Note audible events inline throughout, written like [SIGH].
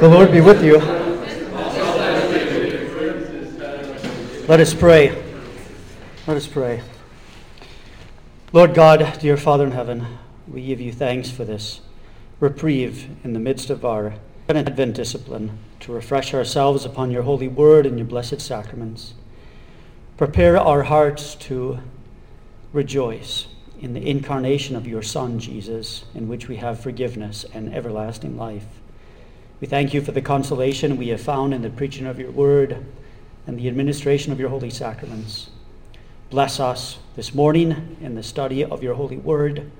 The Lord be with you. Let us pray. Let us pray. Lord God, dear Father in heaven, we give you thanks for this reprieve in the midst of our Advent discipline to refresh ourselves upon your holy word and your blessed sacraments. Prepare our hearts to rejoice in the incarnation of your Son, Jesus, in which we have forgiveness and everlasting life. We thank you for the consolation we have found in the preaching of your word and the administration of your holy sacraments. Bless us this morning in the study of your holy word,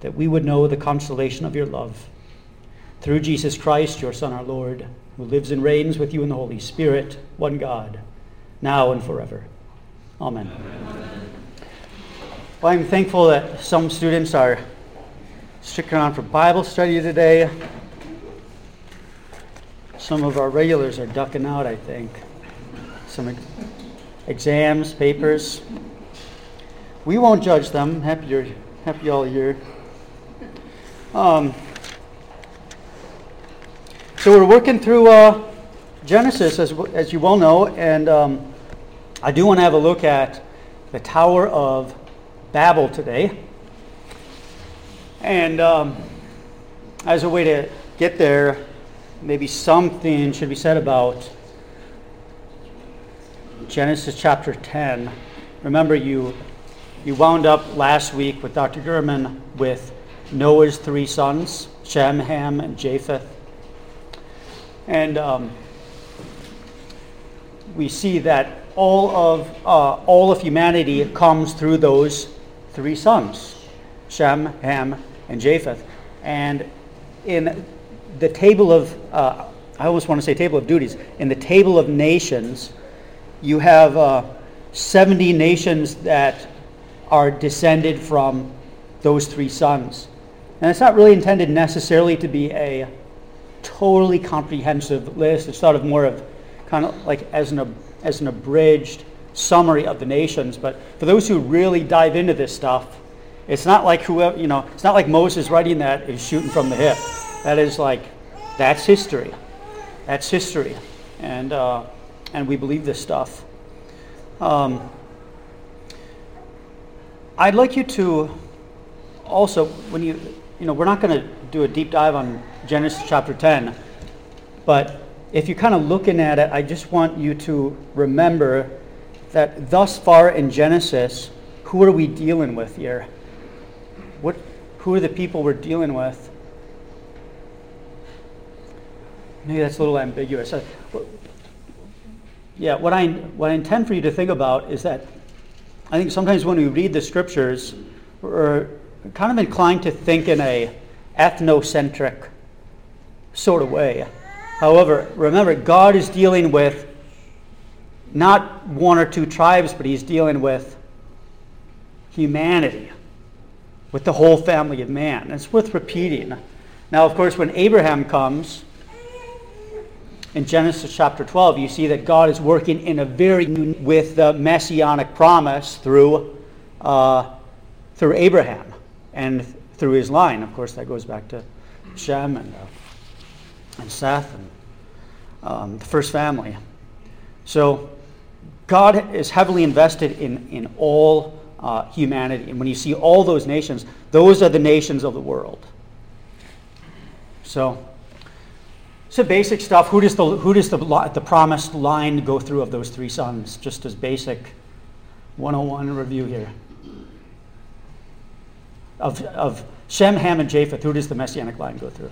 that we would know the consolation of your love. Through Jesus Christ, your Son, our Lord, who lives and reigns with you in the Holy Spirit, one God, now and forever. Amen. Amen. Well, I'm thankful that some students are sticking around for Bible study today. Some of our regulars are ducking out, I think. Some exams, papers. We won't judge them. Happy happy all here. Um, so we're working through uh, Genesis, as, as you well know, and um, I do want to have a look at the Tower of Babel today. And um, as a way to get there, maybe something should be said about Genesis chapter 10. Remember, you, you wound up last week with Dr. Gurman with Noah's three sons, Shem, Ham, and Japheth. And um, we see that all of, uh, all of humanity comes through those three sons Shem, Ham, and Japheth. And in the table of, uh, I always want to say table of duties, in the table of nations, you have uh, 70 nations that are descended from those three sons. And it's not really intended necessarily to be a totally comprehensive list. It's sort of more of kind of like as an, as an abridged summary of the nations. But for those who really dive into this stuff, it's not like whoever, you know, it's not like Moses writing that is shooting from the hip. That is like, that's history. That's history. And, uh, and we believe this stuff. Um, I'd like you to also, when you, you know, we're not going to do a deep dive on Genesis chapter 10, but if you're kind of looking at it, I just want you to remember that thus far in Genesis, who are we dealing with here? What, who are the people we're dealing with? Maybe that's a little ambiguous. Uh, yeah, what I, what I intend for you to think about is that I think sometimes when we read the scriptures, we're kind of inclined to think in a ethnocentric sort of way. However, remember, God is dealing with not one or two tribes, but he's dealing with humanity, with the whole family of man. It's worth repeating. Now, of course, when Abraham comes, in Genesis chapter 12, you see that God is working in a very with the messianic promise through uh, through Abraham and through his line. Of course, that goes back to Shem and uh, and Seth and um, the first family. So God is heavily invested in, in all uh, humanity. And when you see all those nations, those are the nations of the world. So, so basic stuff. Who does the, who does the, the promised line go through of those three sons? Just as basic 101 review here. Of, of Shem, Ham, and Japheth, who does the messianic line go through?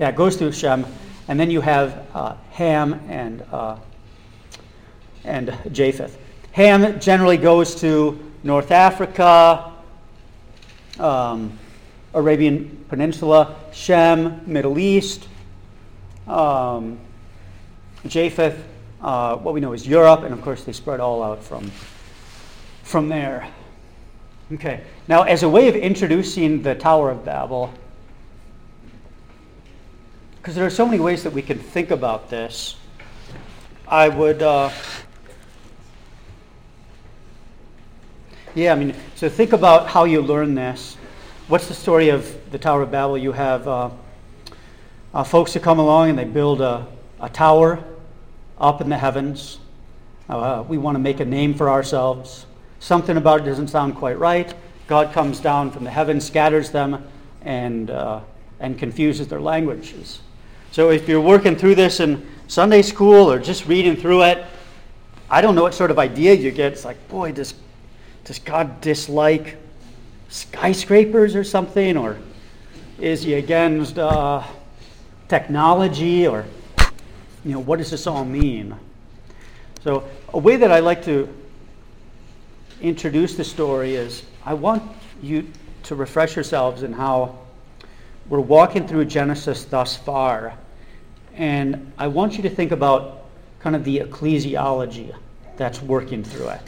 Yeah, it goes through Shem. And then you have uh, Ham and uh, and Japheth. Ham generally goes to North Africa, um, Arabian Peninsula, Shem, Middle East, um, Japheth, uh, what we know is Europe, and of course they spread all out from, from there. Okay, now as a way of introducing the Tower of Babel, because there are so many ways that we can think about this, I would. Uh, Yeah, I mean, so think about how you learn this. What's the story of the Tower of Babel? You have uh, uh, folks who come along and they build a, a tower up in the heavens. Uh, we want to make a name for ourselves. Something about it doesn't sound quite right. God comes down from the heavens, scatters them, and, uh, and confuses their languages. So if you're working through this in Sunday school or just reading through it, I don't know what sort of idea you get. It's like, boy, does, does God dislike skyscrapers or something? Or is he against uh, technology? Or, you know, what does this all mean? So, a way that I like to introduce the story is I want you to refresh yourselves in how we're walking through Genesis thus far. And I want you to think about kind of the ecclesiology that's working through it.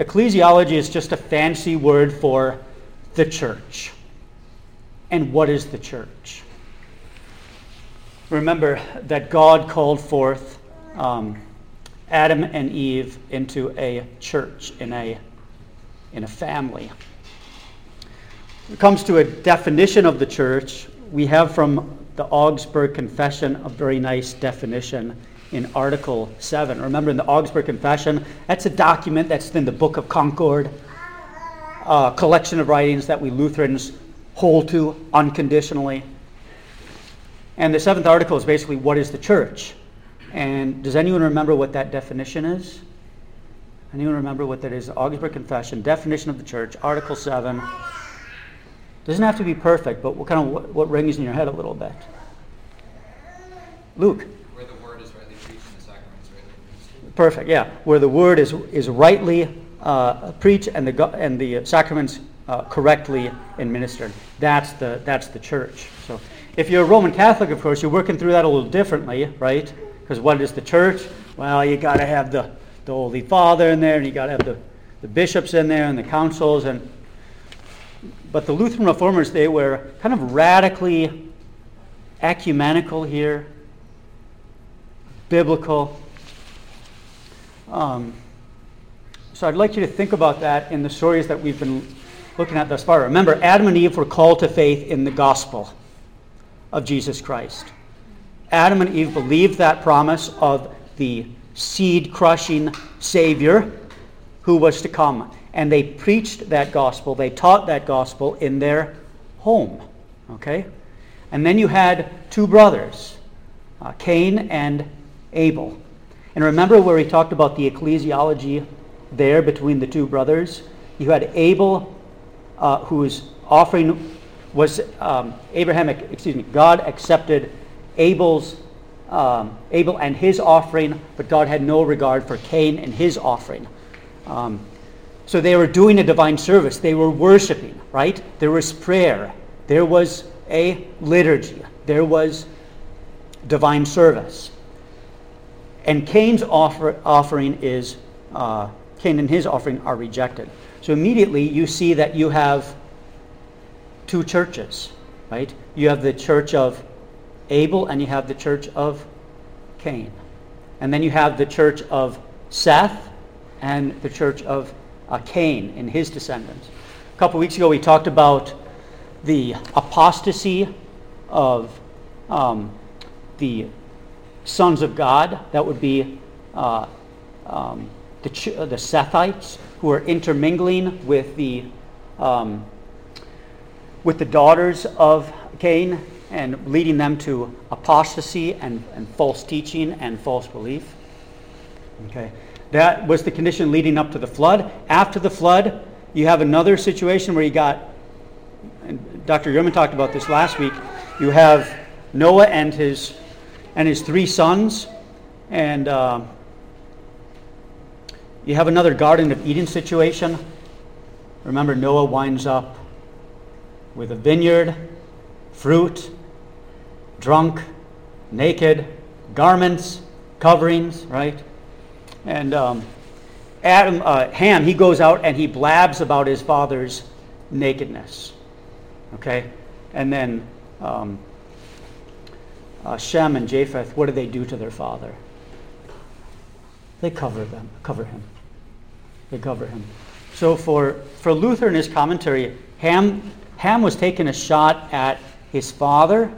Ecclesiology is just a fancy word for the church. And what is the church? Remember that God called forth um, Adam and Eve into a church, in a, in a family. When it comes to a definition of the church, we have from the Augsburg Confession a very nice definition in Article 7. Remember, in the Augsburg Confession, that's a document that's in the Book of Concord, a collection of writings that we Lutherans hold to unconditionally. And the seventh article is basically what is the church? And does anyone remember what that definition is? Anyone remember what that is? Augsburg Confession, definition of the church, Article 7. Doesn't have to be perfect, but what kind of what, what rings in your head a little bit? Luke. Where the word is rightly preached and the sacraments rightly Perfect, yeah. Where the word is, is rightly uh, preached and the, and the sacraments uh, correctly administered. That's the, that's the church. So if you're a Roman Catholic, of course, you're working through that a little differently, right? Because what is the church? Well, you got to have the, the Holy Father in there, and you got to have the, the bishops in there, and the councils. And, but the Lutheran reformers, they were kind of radically ecumenical here, biblical. Um, so I'd like you to think about that in the stories that we've been looking at thus far. Remember, Adam and Eve were called to faith in the gospel of Jesus Christ. Adam and Eve believed that promise of the seed crushing Savior who was to come. And they preached that gospel, they taught that gospel in their home. Okay? And then you had two brothers, uh, Cain and Abel. And remember where we talked about the ecclesiology there between the two brothers? You had Abel, uh, whose offering was um, Abraham, excuse me, God accepted Abel's um, Abel and his offering, but God had no regard for Cain and his offering. Um, so they were doing a divine service. They were worshiping, right? There was prayer. There was a liturgy. There was divine service. And Cain's offer, offering is, uh, Cain and his offering are rejected. So immediately you see that you have two churches, right? You have the church of Abel and you have the church of Cain. And then you have the church of Seth and the church of uh, Cain and his descendants. A couple weeks ago, we talked about the apostasy of um, the sons of God. That would be uh, um, the, the Sethites who are intermingling with the um, with the daughters of Cain and leading them to apostasy and, and false teaching and false belief. Okay. That was the condition leading up to the flood. After the flood, you have another situation where you got, and Dr. Yerman talked about this last week, you have Noah and his, and his three sons, and uh, you have another Garden of Eden situation. Remember, Noah winds up with a vineyard, fruit, drunk, naked, garments, coverings, right? And um, Adam, uh, Ham, he goes out and he blabs about his father's nakedness. Okay? And then um, uh, Shem and Japheth, what do they do to their father? They cover them, cover him. They cover him. So for, for Luther in his commentary, Ham, Ham was taking a shot at his father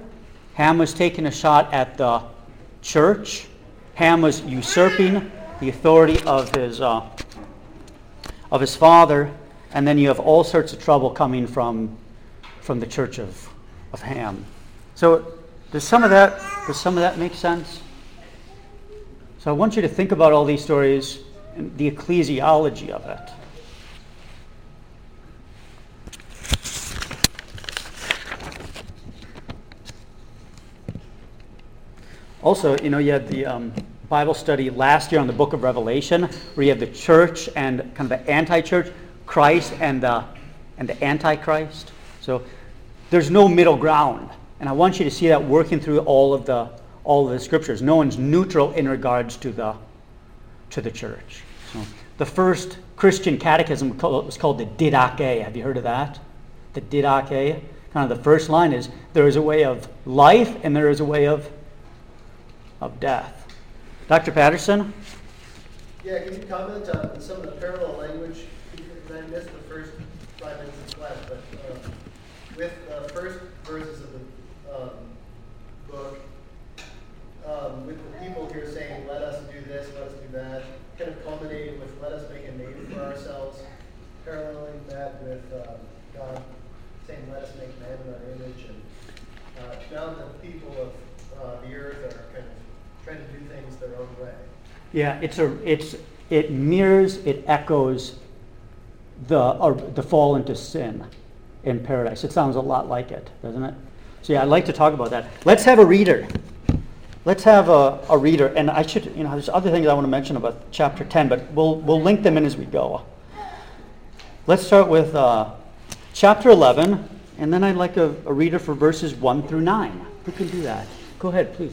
Ham was taking a shot at the church. Ham was usurping the authority of his, uh, of his father. And then you have all sorts of trouble coming from, from the church of, of Ham. So does some of that does some of that make sense? So I want you to think about all these stories and the ecclesiology of it. Also, you know, you had the um, Bible study last year on the book of Revelation, where you have the church and kind of the anti-church, Christ and the and the antichrist. So there's no middle ground, and I want you to see that working through all of the all of the scriptures. No one's neutral in regards to the to the church. So the first Christian catechism was called the Didache. Have you heard of that? The Didache. Kind of the first line is there is a way of life and there is a way of of death. Dr. Patterson? Yeah, can you comment on some of the parallel language? I missed the first five minutes of class, but um, with the first verses of the um, book, um, with the people here saying, let us do this, let us do that, kind of culminating with, let us make a name for ourselves, paralleling that with um, God saying, let us make man in our image. And uh, now the people of uh, the earth are kind of trying to do things their own way. Yeah, it's a it's it mirrors, it echoes the the fall into sin in paradise. It sounds a lot like it, doesn't it? So yeah, I'd like to talk about that. Let's have a reader. Let's have a, a reader, and I should, you know, there's other things I want to mention about chapter 10, but we'll, we'll link them in as we go. Let's start with uh, chapter 11, and then I'd like a, a reader for verses 1 through 9. Who can do that? Go ahead, please.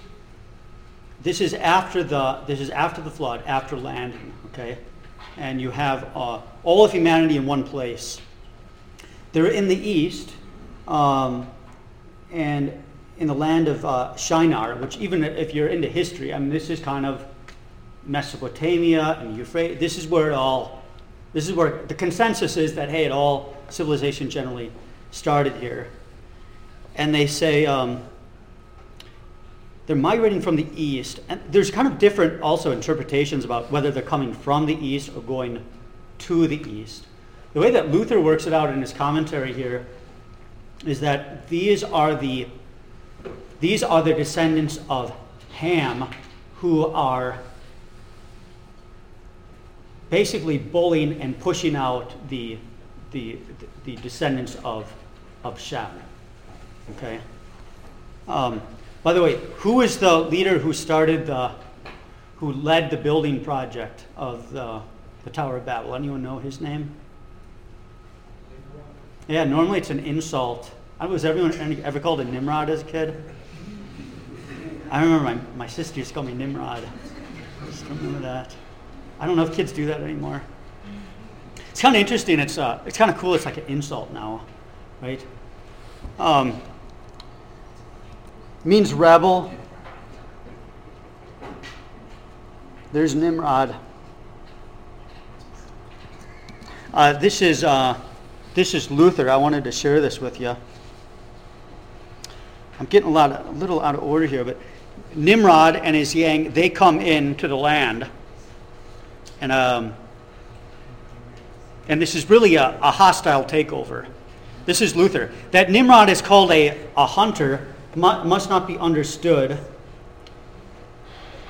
this is after the this is after the flood, after landing. Okay, and you have uh, all of humanity in one place. They're in the east, um, and in the land of uh, Shinar, which even if you're into history, I mean, this is kind of Mesopotamia and Euphrates. This is where it all. This is where the consensus is that hey, it all civilization generally started here. And they say um, they're migrating from the east. And there's kind of different also interpretations about whether they're coming from the east or going to the east. The way that Luther works it out in his commentary here is that these are the these are the descendants of Ham who are basically bullying and pushing out the the, the descendants of, of Shem. Okay? Um, by the way, who is the leader who started the, who led the building project of the, the Tower of Babel? Anyone know his name? Yeah, normally it's an insult. Was everyone ever called a Nimrod as a kid? I remember my, my sister used to call me Nimrod. I just remember that. I don't know if kids do that anymore. It's kind of interesting. It's, uh, it's kind of cool. It's like an insult now, right? Um, means rebel. There's Nimrod. Uh, this is uh, this is Luther. I wanted to share this with you. I'm getting a lot of, a little out of order here, but Nimrod and his Yang they come into the land, and um, and this is really a, a hostile takeover. This is Luther. That Nimrod is called a, a hunter must not be understood.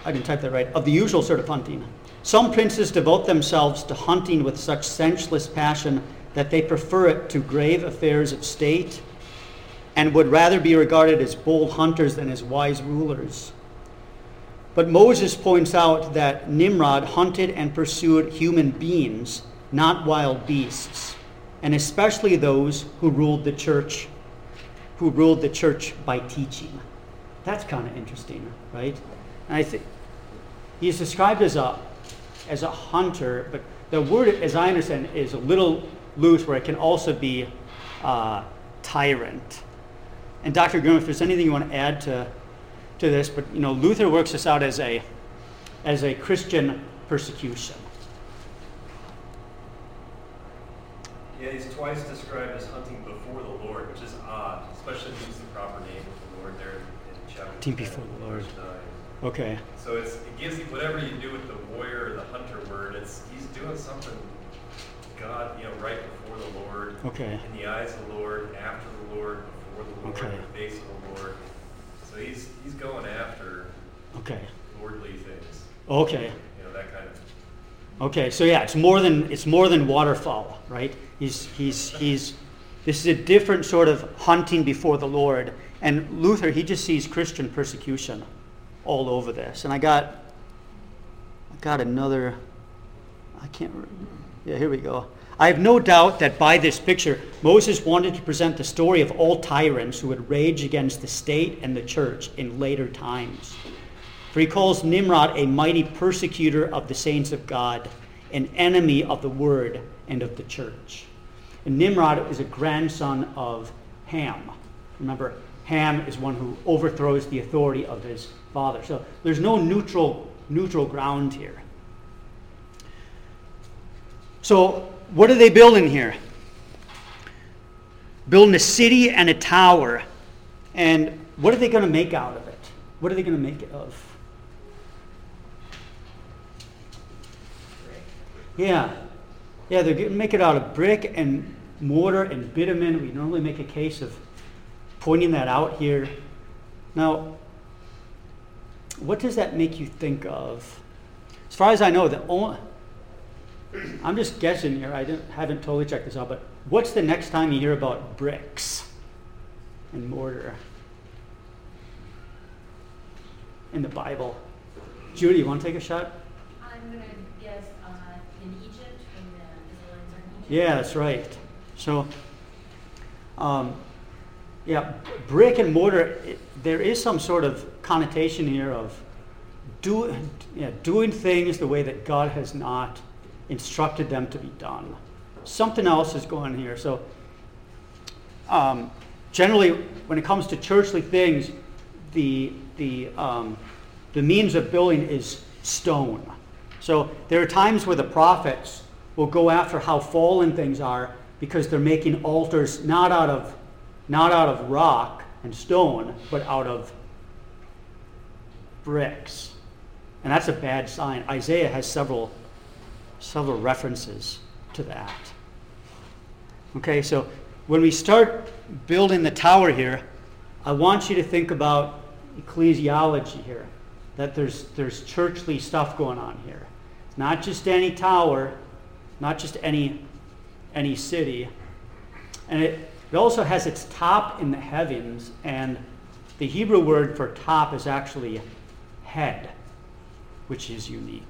I didn't type that right. Of the usual sort of hunting. Some princes devote themselves to hunting with such senseless passion that they prefer it to grave affairs of state and would rather be regarded as bold hunters than as wise rulers. But Moses points out that Nimrod hunted and pursued human beings, not wild beasts, and especially those who ruled the church, who ruled the church by teaching. That's kind of interesting, right? And I think he's described as a as a hunter, but the word, as I understand, is a little loose, where it can also be uh, tyrant. And Dr. Grimm, if there's anything you want to add to to this, but you know, Luther works this out as a as a Christian persecution. Yeah, he's twice described as hunting before the Lord, which is odd, especially if he's the proper name of the Lord there in chapter. Hunting before the Lord. Okay. So it's, it gives you whatever you do with the warrior or the hunter word. It's he's doing something God, you know, right before the Lord. Okay. In the eyes of the Lord, after the Lord, before the Lord, okay. in the face of the Lord. So he's he's going after. Okay. Lordly things. Okay. You know that kind of. Okay, so yeah, it's more than it's more than waterfowl, right? He's he's he's. This is a different sort of hunting before the Lord. And Luther, he just sees Christian persecution all over this. And I got, I got another, I can't, yeah, here we go. I have no doubt that by this picture, Moses wanted to present the story of all tyrants who would rage against the state and the church in later times. For he calls Nimrod a mighty persecutor of the saints of God, an enemy of the word and of the church. And Nimrod is a grandson of Ham. Remember, Ham is one who overthrows the authority of his father. So there's no neutral, neutral ground here. So, what are they building here? Building a city and a tower. And what are they going to make out of it? What are they going to make it of? Yeah. Yeah, they're going to make it out of brick and mortar and bitumen. We normally make a case of pointing that out here. Now, what does that make you think of? As far as I know, the only, [COUGHS] I'm just guessing here. I haven't totally checked this out, but what's the next time you hear about bricks and mortar in the Bible? Judy, you want to take a shot? I'm going to Yeah, that's right. So, um, yeah, brick and mortar, it, there is some sort of connotation here of do, doing things the way that God has not instructed them to be done. Something else is going here. So, um, generally, when it comes to churchly things, the, the, um, the means of building is stone. So, there are times where the prophets will go after how fallen things are because they're making altars not out of, not out of rock and stone, but out of bricks. And that's a bad sign. Isaiah has several, several references to that. Okay, so when we start building the tower here, I want you to think about ecclesiology here. That there's, there's churchly stuff going on here. It's not just any tower, not just any, any city. And it, it also has its top in the heavens, and the Hebrew word for top is actually head, which is unique.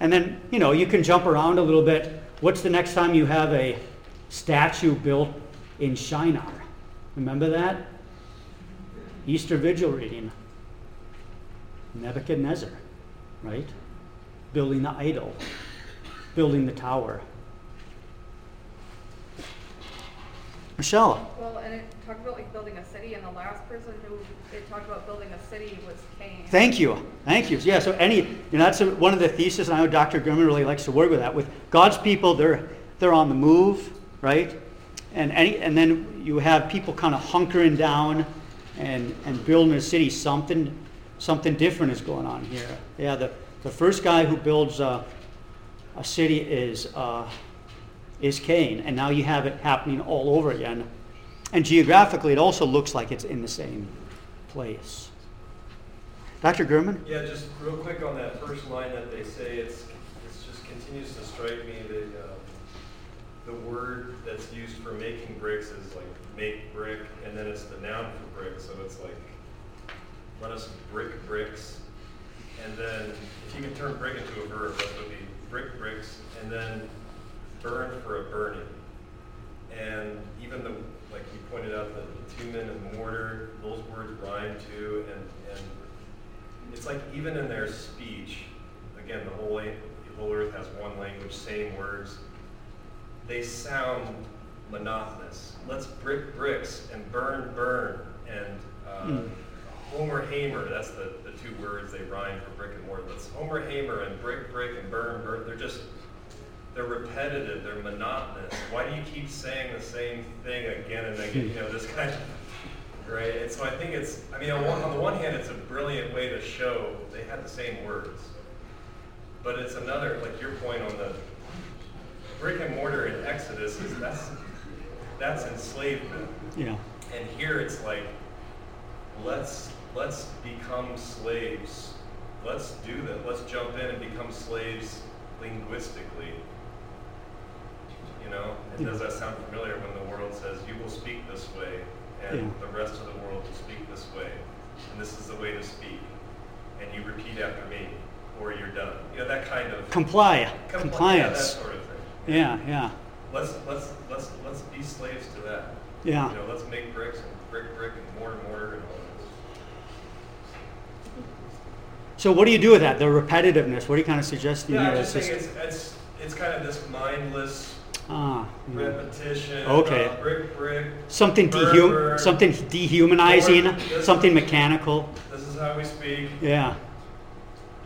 And then, you know, you can jump around a little bit. What's the next time you have a statue built in Shinar? Remember that? Easter Vigil reading. Nebuchadnezzar, right? Building the idol, building the tower. Michelle. Well, and it talked about like building a city, and the last person who it talked about building a city was Cain. Thank you. Thank you. Yeah, so any, you know, that's a, one of the theses, and I know Dr. Gurman really likes to work with that. With God's people, they're, they're on the move, right? And, any, and then you have people kind of hunkering down and, and building a city. Something, something different is going on here. Yeah, the, the first guy who builds a, a city is, uh, is Cain, and now you have it happening all over again. And geographically, it also looks like it's in the same place. Dr. Gurman? Yeah, just real quick on that first line that they say, it's, it's just continues to strike me that um, the word that's used for making bricks is like make brick, and then it's the noun for brick, so it's like let us brick bricks. And then if you can turn brick into a verb, that would be brick bricks, and then burn for a burning. And even the, like you pointed out, the bitumen and mortar, those words rhyme too, and, and it's like even in their speech, again, the whole, the whole earth has one language, same words. They sound monotonous. Let's brick bricks and burn burn and uh, Mm. Homer Hamer. That's the, the two words they rhyme for brick and mortar. Let's Homer Hamer and brick brick and burn burn. They're just they're repetitive. They're monotonous. Why do you keep saying the same thing again and again? You know this kind of right? And so I think it's, I mean, on, one, on the one hand, it's a brilliant way to show they had the same words. But it's another, like your point on the brick and mortar in Exodus is that's, that's enslavement. Yeah. And here it's like, let's, let's become slaves. Let's do that. Let's jump in and become slaves linguistically. You know, and does that sound familiar when the world says, you will speak this way, and Yeah. the rest of the world will speak this way, and this is the way to speak, and you repeat after me, or you're done. You know, that kind of Comply. Yeah, that Compliance. sort of thing. Yeah, yeah, Let's let's let's let's be slaves to that. yeah. You know, let's make bricks and brick brick and mortar mortar and all this. So what do you do with that? The repetitiveness. What are you kind of suggesting Yeah, here? I'm just It's it's it's it's kind of this mindless ah, repetition. Okay. uh, brick brick. something dehum- something dehumanizing, this- something mechanical. This is how we speak. Yeah.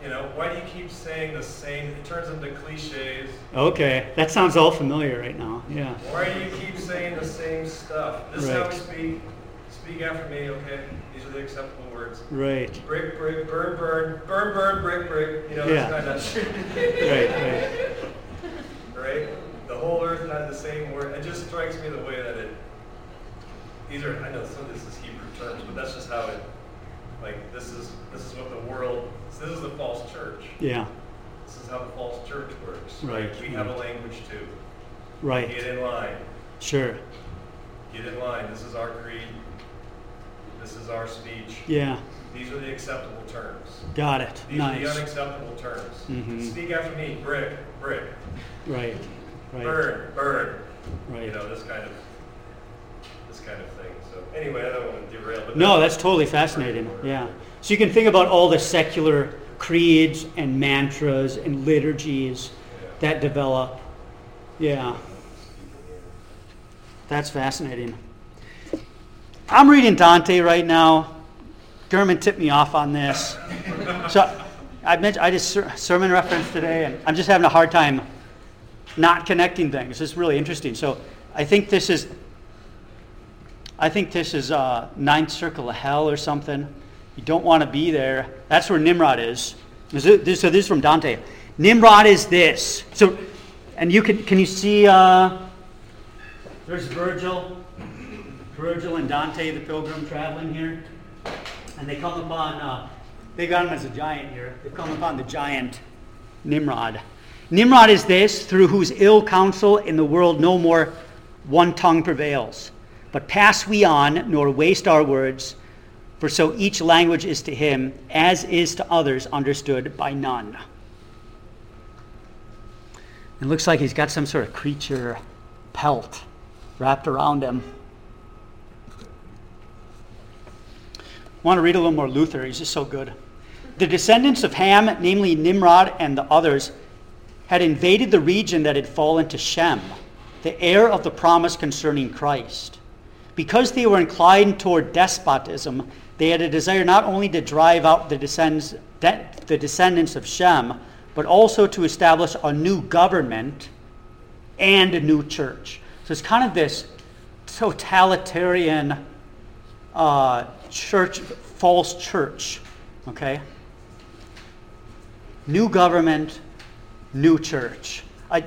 You know, why do you keep saying the same? It turns into cliches. Okay, that sounds all familiar right now. Yeah. Why do you keep saying the same stuff? This is how we speak. Speak after me, okay? These are the acceptable words. Right. Brick, brick, burn, burn, burn, burn, brick, brick. You know, Yeah. kind of, [LAUGHS] [LAUGHS] Right. Right. right? The whole earth had the same word. It just strikes me the way that it. These are, I know some of this is Hebrew terms, but that's just how it. Like this is this is what the world. This is the false church. Yeah. This is how the false church works. Right, We have a language too. Right. Get in line. Sure. Get in line. This is our creed. This is our speech. Yeah. These are the acceptable terms. Got it. These are the unacceptable terms. Mhm. Speak after me. Brick, brick. Right. Right. Burn, burn. Right. You know this kind of this kind of thing. So anyway, I don't want to derail. But No, that's totally fascinating. Yeah. So you can think about all the secular creeds and mantras and liturgies Yeah. that develop. Yeah. That's fascinating. I'm reading Dante right now. Gurman tipped me off on this. So I mentioned I did sermon reference today, and I'm just having a hard time not connecting things. It's really interesting. So I think this is I think this is uh, ninth circle of hell or something. You don't want to be there. That's where Nimrod is. So this is from Dante. Nimrod is this. So, and you can can you see? Uh, there's Virgil, Virgil and Dante, the pilgrim, traveling here, and they come upon. Uh, they got him as a giant here. They come upon the giant Nimrod. Nimrod is this, through whose ill counsel in the world no more one tongue prevails. But pass we on, nor waste our words, for so each language is to him, as is to others understood by none. It looks like he's got some sort of creature pelt wrapped around him. Want to read a little more Luther. He's just so good. The descendants of Ham, namely Nimrod and the others, had invaded the region that had fallen to Shem. the heir of the promise concerning Christ. Because they were inclined toward despotism, they had a desire not only to drive out the descendants, the descendants of Shem, but also to establish a new government and a new church. So it's kind of this totalitarian uh, church, false church. Okay? New government, new church. I,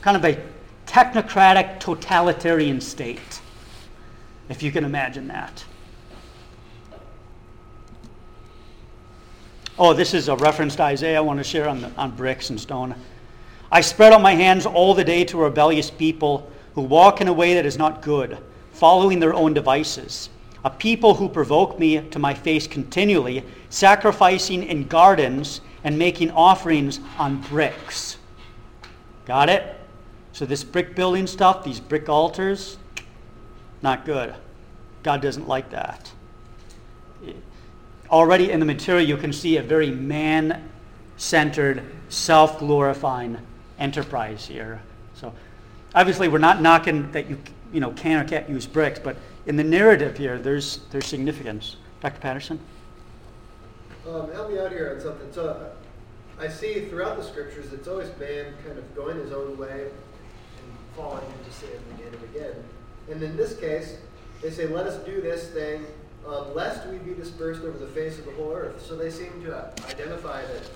kind of a technocratic totalitarian state, if you can imagine that. Oh, this is a reference to Isaiah I want to share on, the, on bricks and stone. I spread out my hands all the day to a rebellious people who walk in a way that is not good, following their own devices. A people who provoke me to my face continually, sacrificing in gardens and making offerings on bricks. Got it? So, this brick building stuff, these brick altars, not good. God doesn't like that. Already in the material, you can see a very man centered, self glorifying enterprise here. So, obviously, we're not knocking that you, you know, can or can't use bricks, but in the narrative here, there's, there's significance. Dr. Patterson? Um, help me out here on something. So, I see throughout the scriptures, it's always man kind of going his own way and falling into sin again and again. And in this case, they say, let us do this thing, um, lest we be dispersed over the face of the whole earth. So they seem to identify that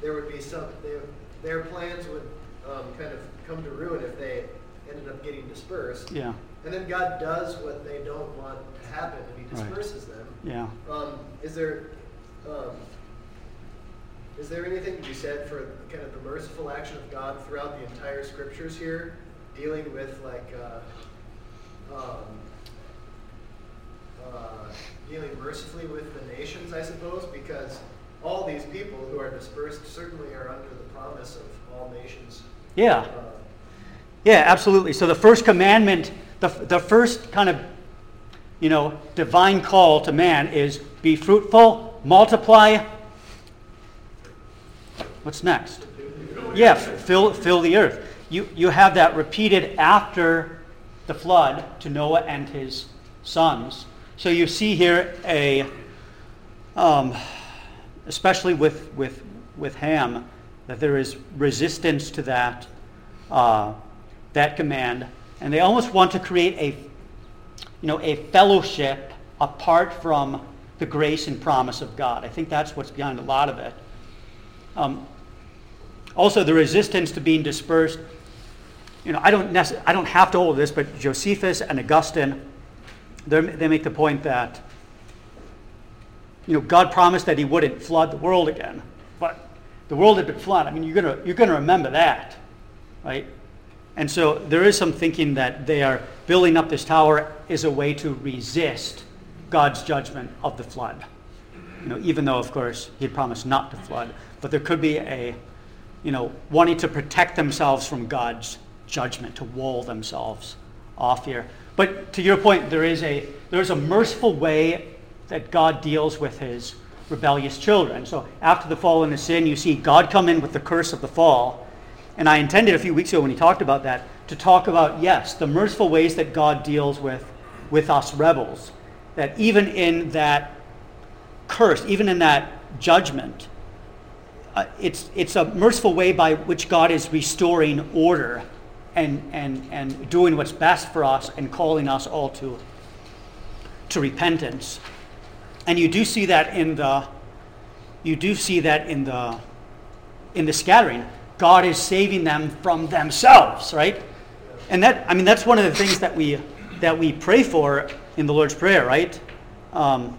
there would be some, they, their plans would um, kind of come to ruin if they ended up getting dispersed. Yeah. And then God does what they don't want to happen, and He disperses right. them. Yeah. Um, is there um, is there anything to be said for kind of the merciful action of God throughout the entire scriptures here, dealing with like uh, um, uh, dealing mercifully with the nations, I suppose, because all these people who are dispersed certainly are under the promise of all nations. Yeah. Uh, yeah, absolutely. So the first commandment, the, the first kind of, you know, divine call to man is be fruitful, multiply, What's next? Yeah, fill, fill the earth. You, you have that repeated after the flood to Noah and his sons. So you see here a, um, especially with, with, with Ham, that there is resistance to that, uh, that command. And they almost want to create a, you know, a fellowship apart from the grace and promise of God. I think that's what's behind a lot of it. Um, also, the resistance to being dispersed. You know, I don't, necess- I don't have to hold this, but Josephus and Augustine, they make the point that, you know, God promised that he wouldn't flood the world again. But the world had been flooded. I mean, you're going you're gonna remember that, right? And so there is some thinking that they are building up this tower is a way to resist God's judgment of the flood. You know, even though, of course, he promised not to flood. But there could be a you know, wanting to protect themselves from God's judgment, to wall themselves off here. But to your point, there is a there's a merciful way that God deals with his rebellious children. So after the fall the sin, you see God come in with the curse of the fall. And I intended a few weeks ago when he talked about that to talk about, yes, the merciful ways that God deals with, with us rebels. That even in that curse, even in that judgment, uh, it's, it's a merciful way by which God is restoring order and, and, and doing what's best for us and calling us all to, to repentance. And you do see that in the you do see that in the in the scattering. God is saving them from themselves, right? And that I mean that's one of the things that we that we pray for in the Lord's Prayer, right? Um,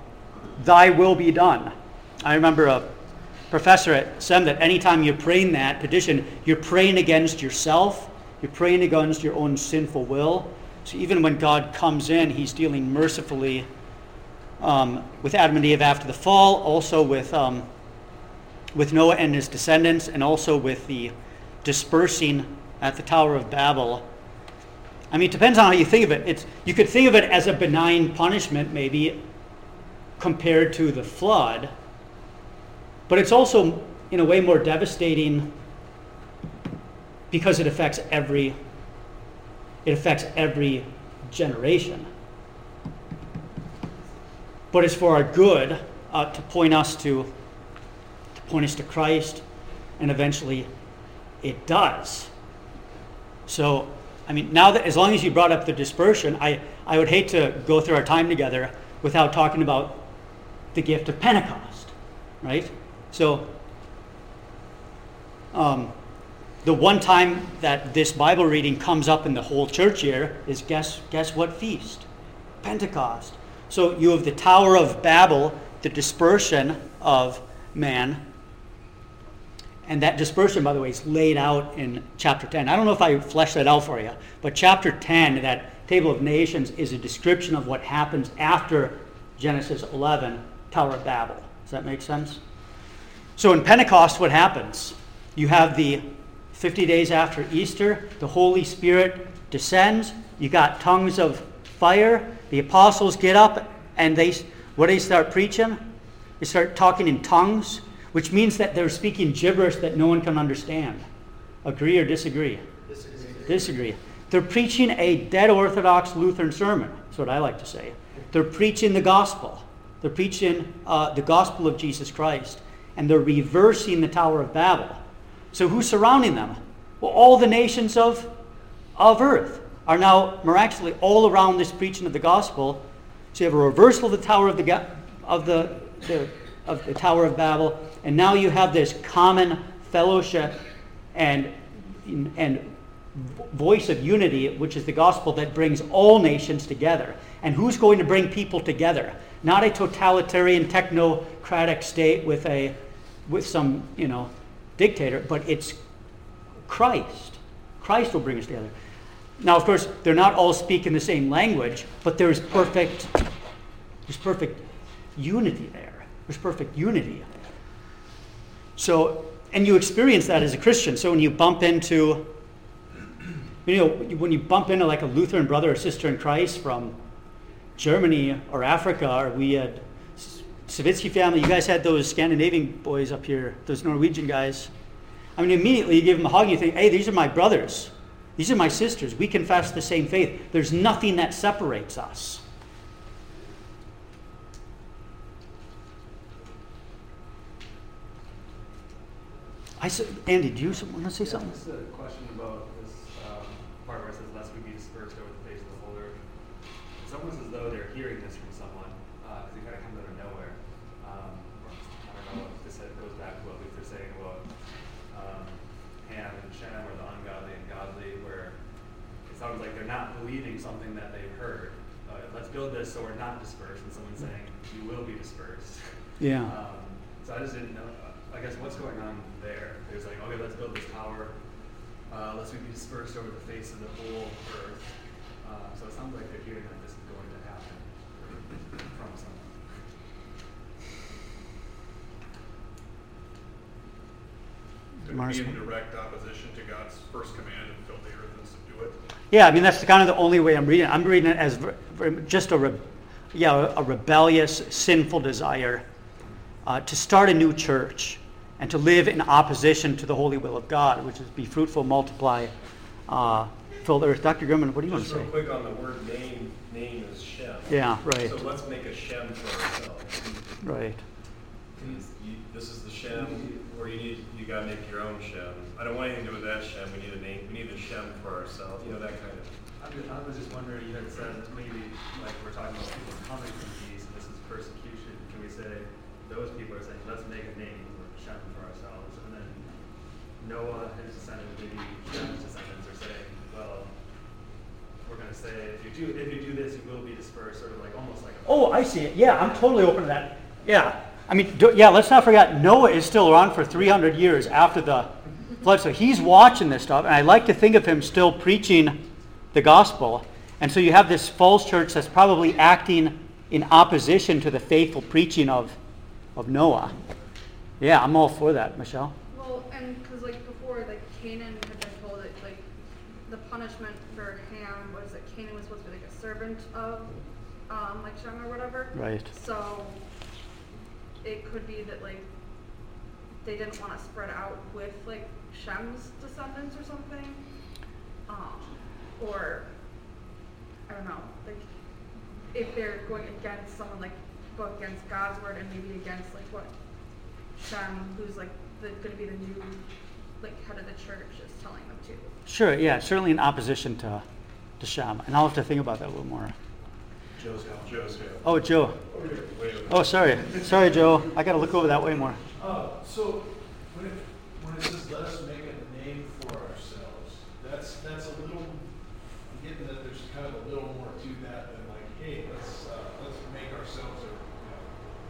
Thy will be done. I remember a professor at SEM that anytime you're praying that petition, you're praying against yourself, you're praying against your own sinful will. So even when God comes in, he's dealing mercifully um, with Adam and Eve after the fall, also with, um, with Noah and his descendants, and also with the dispersing at the Tower of Babel. I mean, it depends on how you think of it. It's, you could think of it as a benign punishment, maybe, compared to the flood but it's also, in a way, more devastating because it affects every it affects every generation. But it's for our good uh, to point us to, to point us to Christ, and eventually it does. So, I mean, now that as long as you brought up the dispersion, I, I would hate to go through our time together without talking about the gift of Pentecost, right? So, um, the one time that this Bible reading comes up in the whole church year is guess guess what feast? Pentecost. So you have the Tower of Babel, the dispersion of man. And that dispersion, by the way, is laid out in chapter 10. I don't know if I fleshed that out for you, but chapter 10, that table of nations, is a description of what happens after Genesis 11, Tower of Babel. Does that make sense? So in Pentecost, what happens? You have the 50 days after Easter, the Holy Spirit descends. You got tongues of fire. The apostles get up and they, what do they start preaching? They start talking in tongues, which means that they're speaking gibberish that no one can understand. Agree or disagree? Disagree. Disagree. They're preaching a dead Orthodox Lutheran sermon. That's what I like to say. They're preaching the gospel. They're preaching uh, the gospel of Jesus Christ. And they're reversing the Tower of Babel. So who's surrounding them? Well, all the nations of, of earth are now miraculously all around this preaching of the gospel. So you have a reversal of the Tower of the, of the, the, of the Tower of Babel, and now you have this common fellowship and, and voice of unity, which is the gospel that brings all nations together. And who's going to bring people together? Not a totalitarian technocratic state with a with some, you know, dictator, but it's Christ. Christ will bring us together. Now, of course, they're not all speaking the same language, but there's perfect, there's perfect unity there. There's perfect unity. So, and you experience that as a Christian. So when you bump into, you know, when you bump into like a Lutheran brother or sister in Christ from Germany or Africa, or we had Savitsky family, you guys had those Scandinavian boys up here, those Norwegian guys. I mean, immediately you give them a hug, and you think, hey, these are my brothers. These are my sisters. We confess the same faith. There's nothing that separates us. I said, Andy, do you want to say something? Just a question about this um, part where it says, "Lest we be dispersed over the face of the whole earth." It's almost as though they're hearing this from someone because uh, it kind of comes out of nowhere. Um, I don't know if this goes back to what Luther's saying about um, Ham and Shem or the ungodly and godly, where it sounds like they're not believing something that they've heard. Uh, let's build this so we're not dispersed, and someone's saying, "You will be dispersed." Yeah. Um, so I just didn't know. I guess what's going on there? There's like, okay, let's build this tower. Uh, let's be dispersed over the face of the whole earth. Uh, so it sounds like they're hearing that this is going to happen from someone. Could Mars- be in direct opposition to God's first command and fill the earth and subdue it? Yeah, I mean, that's kind of the only way I'm reading it. I'm reading it as ver- ver- just a, re- yeah, a rebellious, sinful desire uh, to start a new church and to live in opposition to the holy will of God, which is be fruitful, multiply, uh, fill the earth. Dr. Grimman, what do you want to Just say? real quick on the word name, name is Shem. Yeah, right. So let's make a Shem for ourselves. Right. You- This is the Shem, or you need, you gotta make your own Shem. I don't want anything to do with that Shem, we need a name, we need a Shem for ourselves, you know, that kind of. I was, I was just wondering, you had said maybe like we're talking about people coming from peace, and this is persecution. Can we say those people are saying, let's make a name for Shem for ourselves, and then Noah, and his descendants, maybe Shem's descendants are saying, well, we're going to say if you do if you do this, you will be dispersed, sort of like almost like. A, Oh, I see it. Yeah, I'm totally open to that. Yeah. I mean, do, yeah, let's not forget, Noah is still around for 300 years after the flood. So he's watching this stuff, and I like to think of him still preaching the gospel. And so you have this false church that's probably acting in opposition to the faithful preaching of, of Noah. Yeah, I'm all for that, Michelle. Well, and because like before, like Canaan had been told that like the punishment for Ham was that Canaan was supposed to be like a servant of um, like Shem or whatever. Right. So it could be that like they didn't want to spread out with like Shem's descendants or something. Um, or I don't know, like if they're going against someone like go against God's word and maybe against like what Shem, who's like the, going to be the new like head of the church, is telling them to. Sure, yeah, certainly in opposition to, to Shem. And I'll have to think about that a little more. Joe's house. Joe's house. Oh, Joe. Way. Oh, sorry. Sorry, Joe. I got to look over that way more. Uh, so, when it, when it says, let us make a name for ourselves, that's, that's a little, I'm getting that there's kind of a little more to that than like, hey, let's, uh, let's make ourselves a, you know,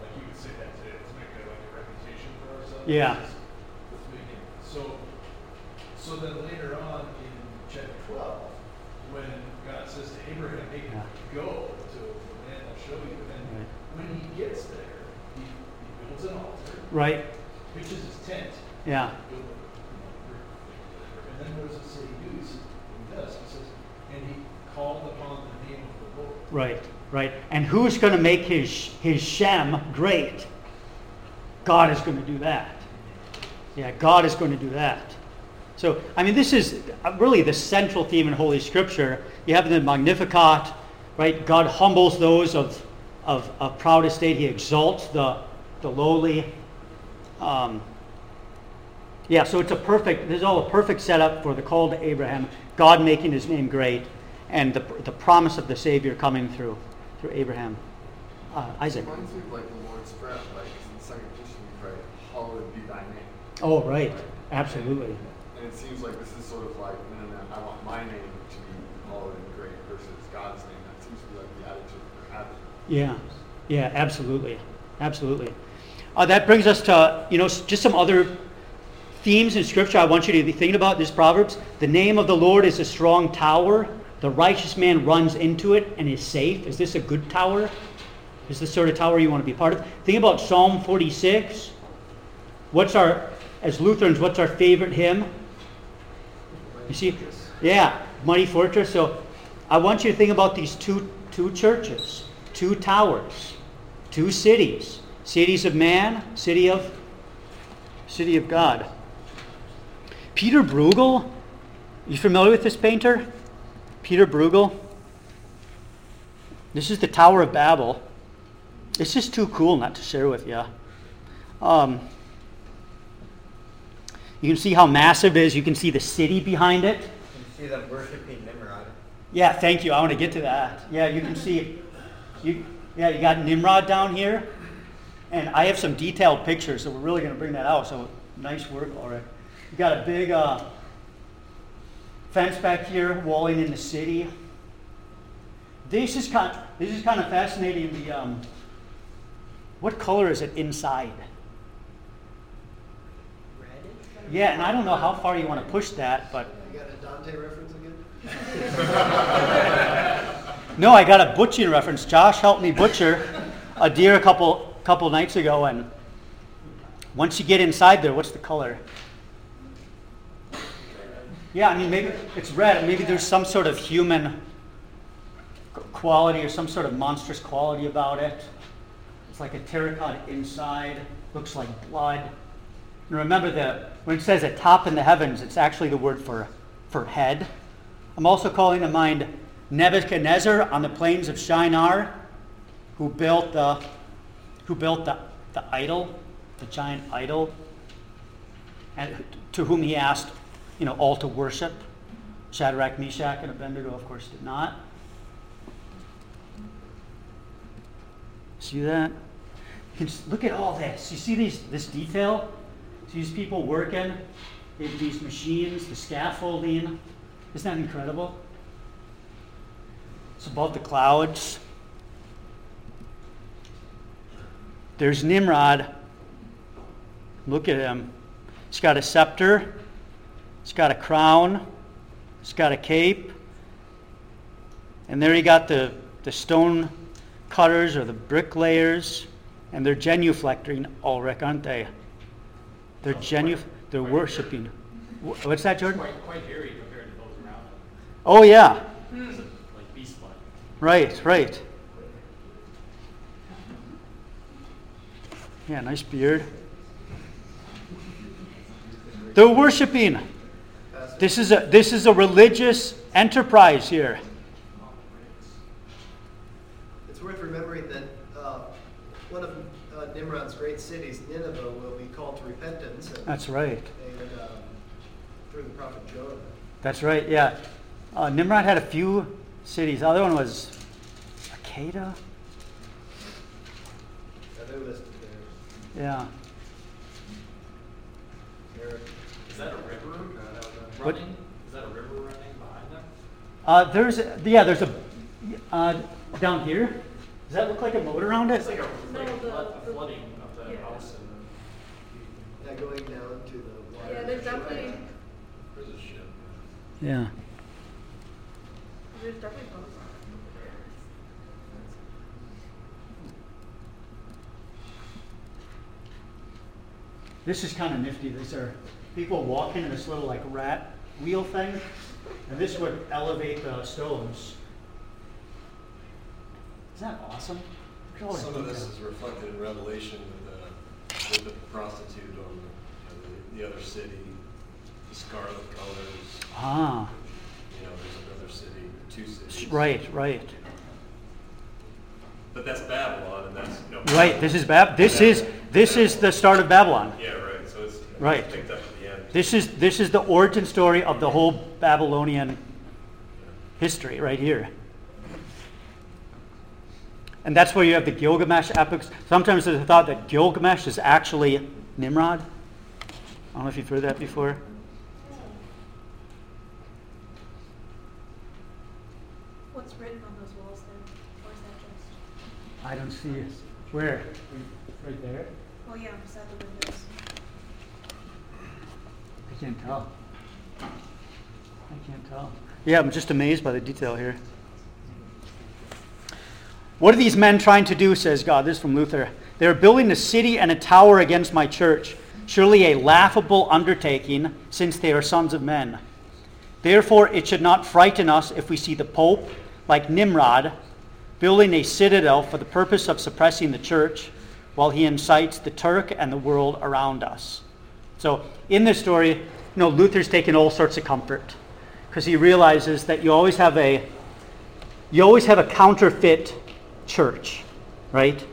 like you would say that today, let's make a, like a reputation for ourselves. Yeah. Let's let's make it, so, so then later on in chapter twelve, when God says to Abraham, hey, go to the land I'll show you, and Right. when he gets there, he, he builds an altar, Right? pitches his tent, Yeah. build a, you know, brick, and then what does it say he do? He says, he does, he says, and he called upon the name of the Lord. Right, right. And who's going to make his, his Shem great? God is going to do that. Yeah, God is going to do that. So, I mean, this is really the central theme in Holy Scripture. You have the Magnificat, right? God humbles those of, of, of proud estate, He exalts the, the lowly. Um, yeah, so it's a perfect, this is all a perfect setup for the call to Abraham, God making his name great, and the, the promise of the Savior coming through, through Abraham. Uh, Isaac. Reminds me of like the Lord's Prayer, like in second petition pray, hallowed be thy name. Oh. Right? Absolutely. And, it seems like this is sort of like, no, no, no, I want my name to be hallowed and great versus God's name. That seems to be like the attitude we're having. Yeah, yeah, absolutely, absolutely. Uh, that brings us to you know just some other themes in Scripture I want you to be thinking about. This Proverbs: the name of the Lord is a strong tower; the righteous man runs into it and is safe. Is this a good tower? Is this sort of tower you want to be part of? Think about Psalm 46. What's our, as Lutherans, what's our favorite hymn? You see, yeah, Mighty Fortress. So I want you to think about these two, two churches, two towers, two cities, cities of man, city of, city of God. Peter Bruegel, you familiar with this painter? Peter Bruegel. This is the Tower of Babel. It's just too cool not to share with you. Um, you can see how massive it is. You can see the city behind it. You can see them worshiping Nimrod. Yeah, thank you. I want to get to that. Yeah, you can see, you, yeah, you got Nimrod down here, and I have some detailed pictures, so we're really going to bring that out. So nice work, Ulrich. You got a big uh, fence back here, walling in the city. This is kind. This is kind of fascinating. The um, what color is it inside? Yeah, and I don't know how far you want to push that, but You got a Dante reference again? [LAUGHS] No, I got a butchering reference. Josh helped me butcher a deer a couple couple nights ago, and once you get inside there, what's the color? Yeah, I mean maybe it's red. Maybe there's some sort of human quality or some sort of monstrous quality about it. It's like a terracotta inside, looks like blood. And remember that when it says atop in the heavens, it's actually the word for, for head. I'm also calling to mind Nebuchadnezzar on the plains of Shinar, who built the, who built the, the idol, the giant idol, and to whom he asked, you know, all to worship. Shadrach, Meshach, and Abednego, of course, did not. See that? You can look at all this. You see these this detail? These people working? Have these machines, the scaffolding. Isn't that incredible? It's above the clouds. There's Nimrod. Look at him. He's got a scepter. He's got a crown. He's got a cape. And there you got the, the stone cutters or the bricklayers. And they're genuflecting, Ulrich, aren't they? They're genu- they're worshiping. Wh- What's that, Jordan? Quite, quite hairy compared to those around them. Oh, yeah. Like beast blood. Right, right. Yeah, nice beard. They're worshiping. This is a, this is a religious enterprise here. It's worth remembering that uh, one of uh, Nimrod's great cities, Nineveh, will be called to repentance. And, That's right. And um, through the prophet Jonah. That's right, yeah. Uh, Nimrod had a few cities. The other one was Akeda? Yeah, they're listed there. Yeah. Is that a river uh, running? Is that a river running behind them? Uh, there's, yeah, there's a, uh, down here. Does that look like a moat around it? It's like a, like a the- flood, a the- flooding of the yeah. house and Yeah, going down to the water. Yeah, there's definitely, There's a ship. Yeah. there's definitely boats. This is kind of nifty. These are people walking in this little like rat wheel thing, and this would elevate the stones. Isn't that awesome? Look at all the Some of this is reflected in Revelation with the, prostitute on the, you know, the, the other city, the scarlet colors. Ah, You know, there's another city, two cities. right, right, But that's Babylon, and that's you know. right. This is Bab. This is this is the start of Babylon. Yeah, right. So it's Right. Picked up at the end. This is this is the origin story of the whole Babylonian history right here. And that's where you have the Gilgamesh epics. Sometimes there's a thought that Gilgamesh is actually Nimrod. I don't know if you've heard that before. What's written on those walls then? Or is that just? I don't see it. Where? Right there? Oh yeah, beside the windows. I can't tell. I can't tell. Yeah, I'm just amazed by the detail here. What are these men trying to do, says God? This is from Luther. They are building a city and a tower against my church. Surely a laughable undertaking, since they are sons of men. Therefore, it should not frighten us if we see the Pope, like Nimrod, building a citadel for the purpose of suppressing the church, while he incites the Turk and the world around us. So, in this story, you know, Luther's taken all sorts of comfort because he realizes that you always have a you always have a counterfeit church, right?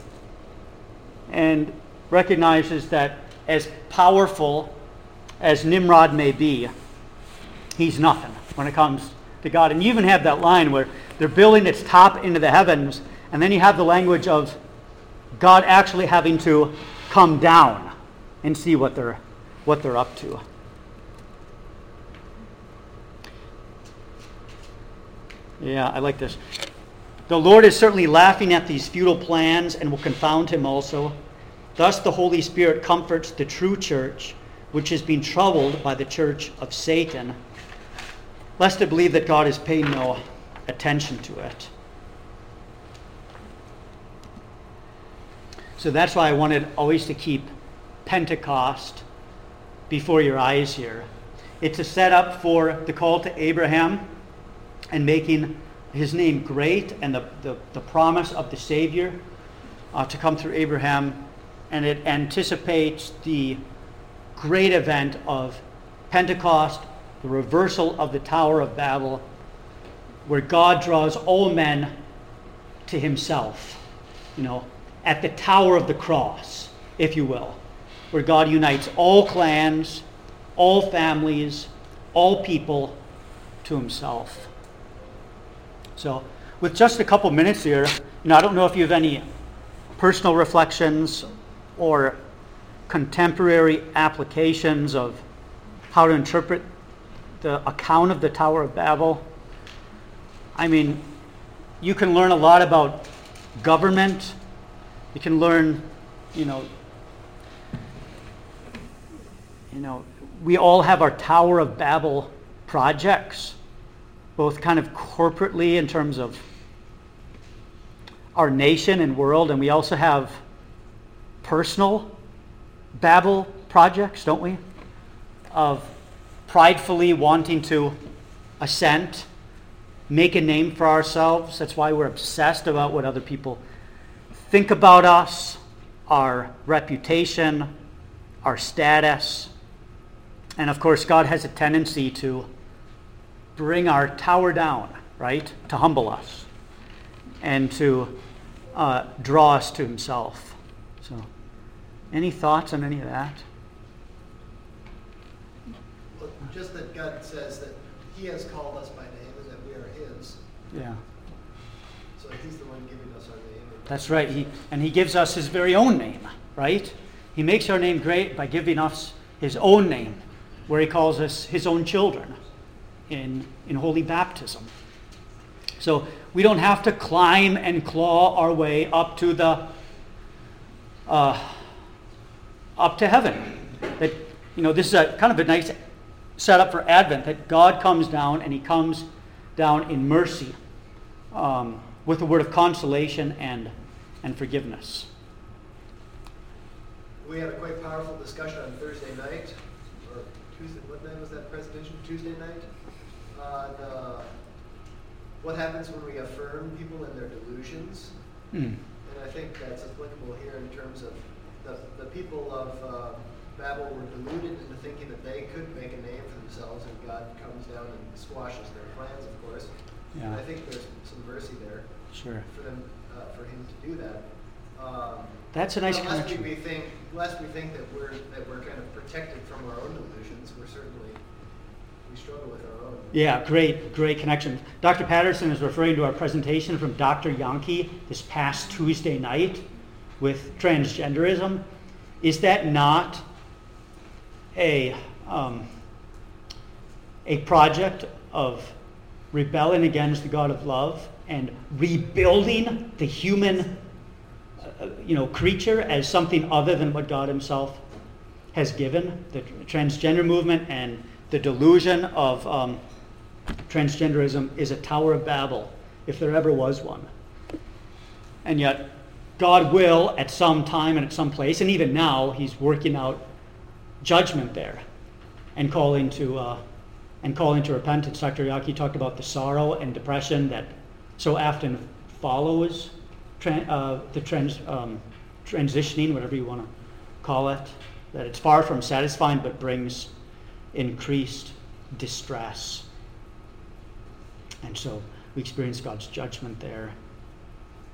And recognizes that as powerful as Nimrod may be, he's nothing when it comes to God. And you even have that line where they're building its top into the heavens, and then you have the language of God actually having to come down and see what they're what they're up to. Yeah, I like this. The Lord is certainly laughing at these futile plans and will confound him also. Thus, the Holy Spirit comforts the true church, which has been troubled by the church of Satan, lest it believe that God is paying no attention to it. So that's why I wanted always to keep Pentecost before your eyes here. It's a setup for the call to Abraham and making his name great and the, the, the promise of the Savior uh, to come through Abraham. And it anticipates the great event of Pentecost, the reversal of the Tower of Babel, where God draws all men to himself, you know, at the Tower of the Cross, if you will, where God unites all clans, all families, all people to himself. So, with just a couple minutes here, I don't know if you have any personal reflections or contemporary applications of how to interpret the account of the Tower of Babel. I mean, you can learn a lot about government. You can learn, you know, you know, we all have our Tower of Babel projects both kind of corporately in terms of our nation and world, and we also have personal Babel projects, don't we? Of pridefully wanting to ascent, make a name for ourselves. That's why we're obsessed about what other people think about us, our reputation, our status. And of course, God has a tendency to bring our tower down, right? To humble us and to uh, draw us to himself. So, any thoughts on any of that? Well, Just that God says that he has called us by name and that we are his. Yeah. So he's the one giving us our name. That's right. He, and he gives us his very own name, right? He makes our name great by giving us his own name, where he calls us his own children in, in holy baptism. So we don't have to climb and claw our way up to the uh, up to heaven. That you know, this is a kind of a nice setup for Advent. That God comes down and He comes down in mercy um, with a word of consolation and and forgiveness. We had a quite powerful discussion on Thursday night, or Tuesday, what night was that presentation? Tuesday night? Uh, what happens when we affirm people in their delusions. Mm. And I think that's applicable here in terms of the, the people of uh, Babel were deluded into thinking that they could make a name for themselves, and God comes down and squashes their plans, of course. Yeah. And I think there's some mercy there Sure. for them, uh, for him to do that. Um, That's a nice lest connection. we think, lest we think that we're that we're kind of protected from our own delusions, we're certainly we struggle with our own. Yeah, great, great connection. Dr. Patterson is referring to our presentation from Dr. Yankee this past Tuesday night with transgenderism. Is that not a, um, a project of rebelling against the God of love and rebuilding the human uh, you know, creature as something other than what God Himself has given? The transgender movement and the delusion of um, transgenderism is a Tower of Babel, if there ever was one. And yet, God will, at some time and at some place, and even now, He's working out judgment there and calling to, uh, and calling to repentance. Dr. Yaki talked about the sorrow and depression that so often follows uh, the trans- um, transitioning, whatever you want to call it, that it's far from satisfying but brings increased distress. And so we experience God's judgment there.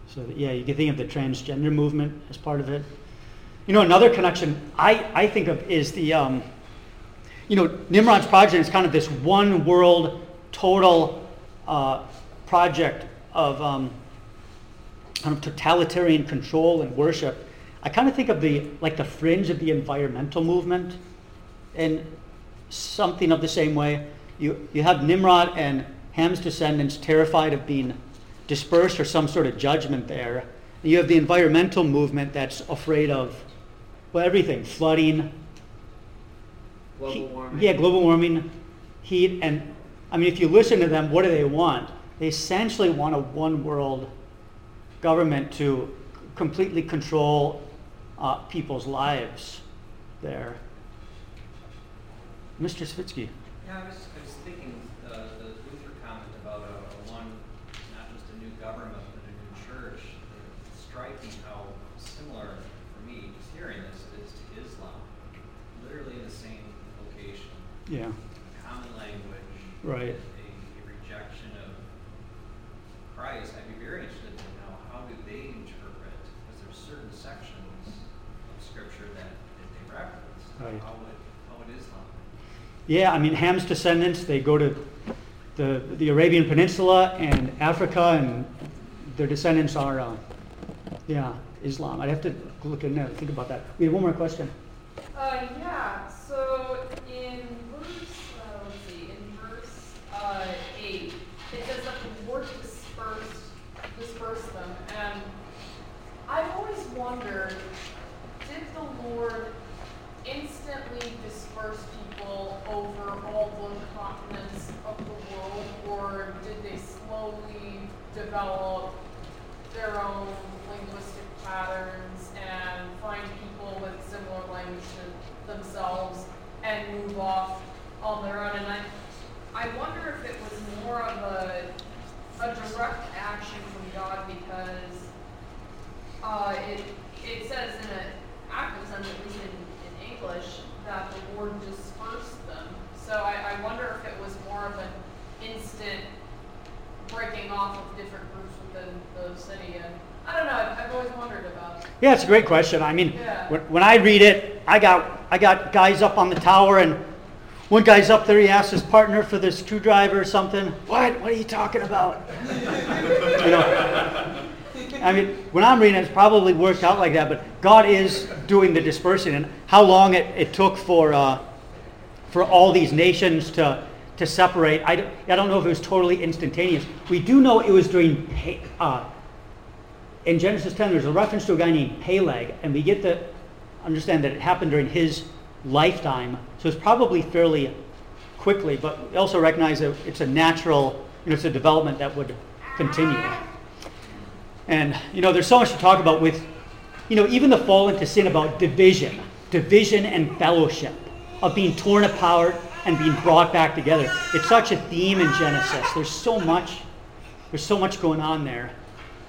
So, that, yeah, you can think of the transgender movement as part of it. You know, another connection I, I think of is the, um, you know, Nimrod's project is kind of this one world, total uh, project of um, kind of totalitarian control and worship. I kind of think of the like the fringe of the environmental movement, and something of the same way. You you have Nimrod and Ham's descendants terrified of being dispersed or some sort of judgment there. And you have the environmental movement that's afraid of well everything, flooding, Global warming. Yeah, global warming, heat, and I mean, if you listen to them, what do they want? They essentially want a one world government to completely control uh, people's lives there. Mr. Svitsky. Yeah, I was, I was thinking, uh, the Luther comment about a, a one, not just a new government, but a new church. It's striking how similar, for me, just hearing this, is to Islam. Literally in the same location, Yeah, common language. Right. A, a rejection of Christ. I'd be very interested to know how do they interpret, because there's certain sections of scripture that, that they reference. Right. How would, how would Islam? Yeah. I mean, Ham's descendants they go to the the Arabian Peninsula and Africa, and their descendants are, uh, yeah, Islam. I'd have to look there, think about that. We have one more question. Uh, yeah, so in verse, uh, let's see, in verse, uh, eight, it says that the Lord dispersed, dispersed them, and I've always wondered, did the Lord instantly disperse people over all the continents of the world, or did they slowly develop their own linguistic patterns and find people with similar language to themselves and move off on their own. And I, I wonder if it was more of a, a direct action from God because uh, it, it says in an active sense, at least in, in English, that the Lord dispersed them. So I, I wonder if it was more of an instant breaking off of different groups within the city. And I don't know, I've, I've always wondered about. Yeah, it's a great question. I mean, Yeah. when, when I read it, I got I got guys up on the tower, and one guy's up there. He asked his partner for the screwdriver or something. What? What are you talking about? you know. I mean, when I'm reading, it, it's probably worked out like that. But God is doing the dispersing, and how long it, it took for uh, for all these nations to to separate. I, I don't know if it was totally instantaneous. We do know it was during uh, in Genesis 10, there's a reference to a guy named Peleg, and we get to understand that it happened during his lifetime. So it's probably fairly quickly, but we also recognize that it's a natural, you know, it's a development that would continue. And, you know, there's so much to talk about with, you know, even the fall into sin about division, division and fellowship, of being torn apart and being brought back together. It's such a theme in Genesis. There's so much, there's so much going on there.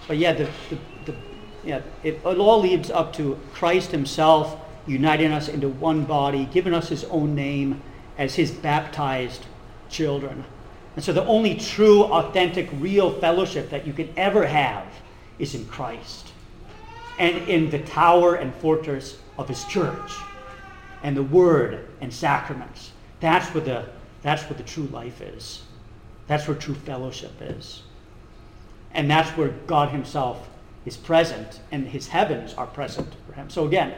But yeah, the, the, the, yeah it, it all leads up to Christ Himself uniting us into one body, giving us His own name as His baptized children. And so the only true, authentic, real fellowship that you can ever have is in Christ and in the tower and fortress of His church and the Word and sacraments. That's where the, that's where the true life is. That's where true fellowship is. And that's where God Himself is present and His heavens are present for Him. So again,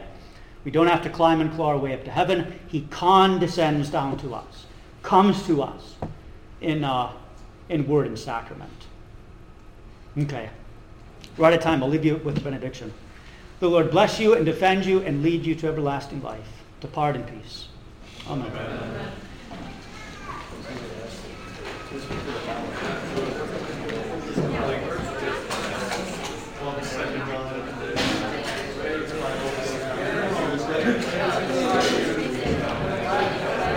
we don't have to climb and claw our way up to heaven. He condescends down to us, comes to us in, uh, in word and sacrament. Okay. We're out of time. I'll leave you with a benediction. The Lord bless you and defend you and lead you to everlasting life. Depart in peace. Amen. Amen.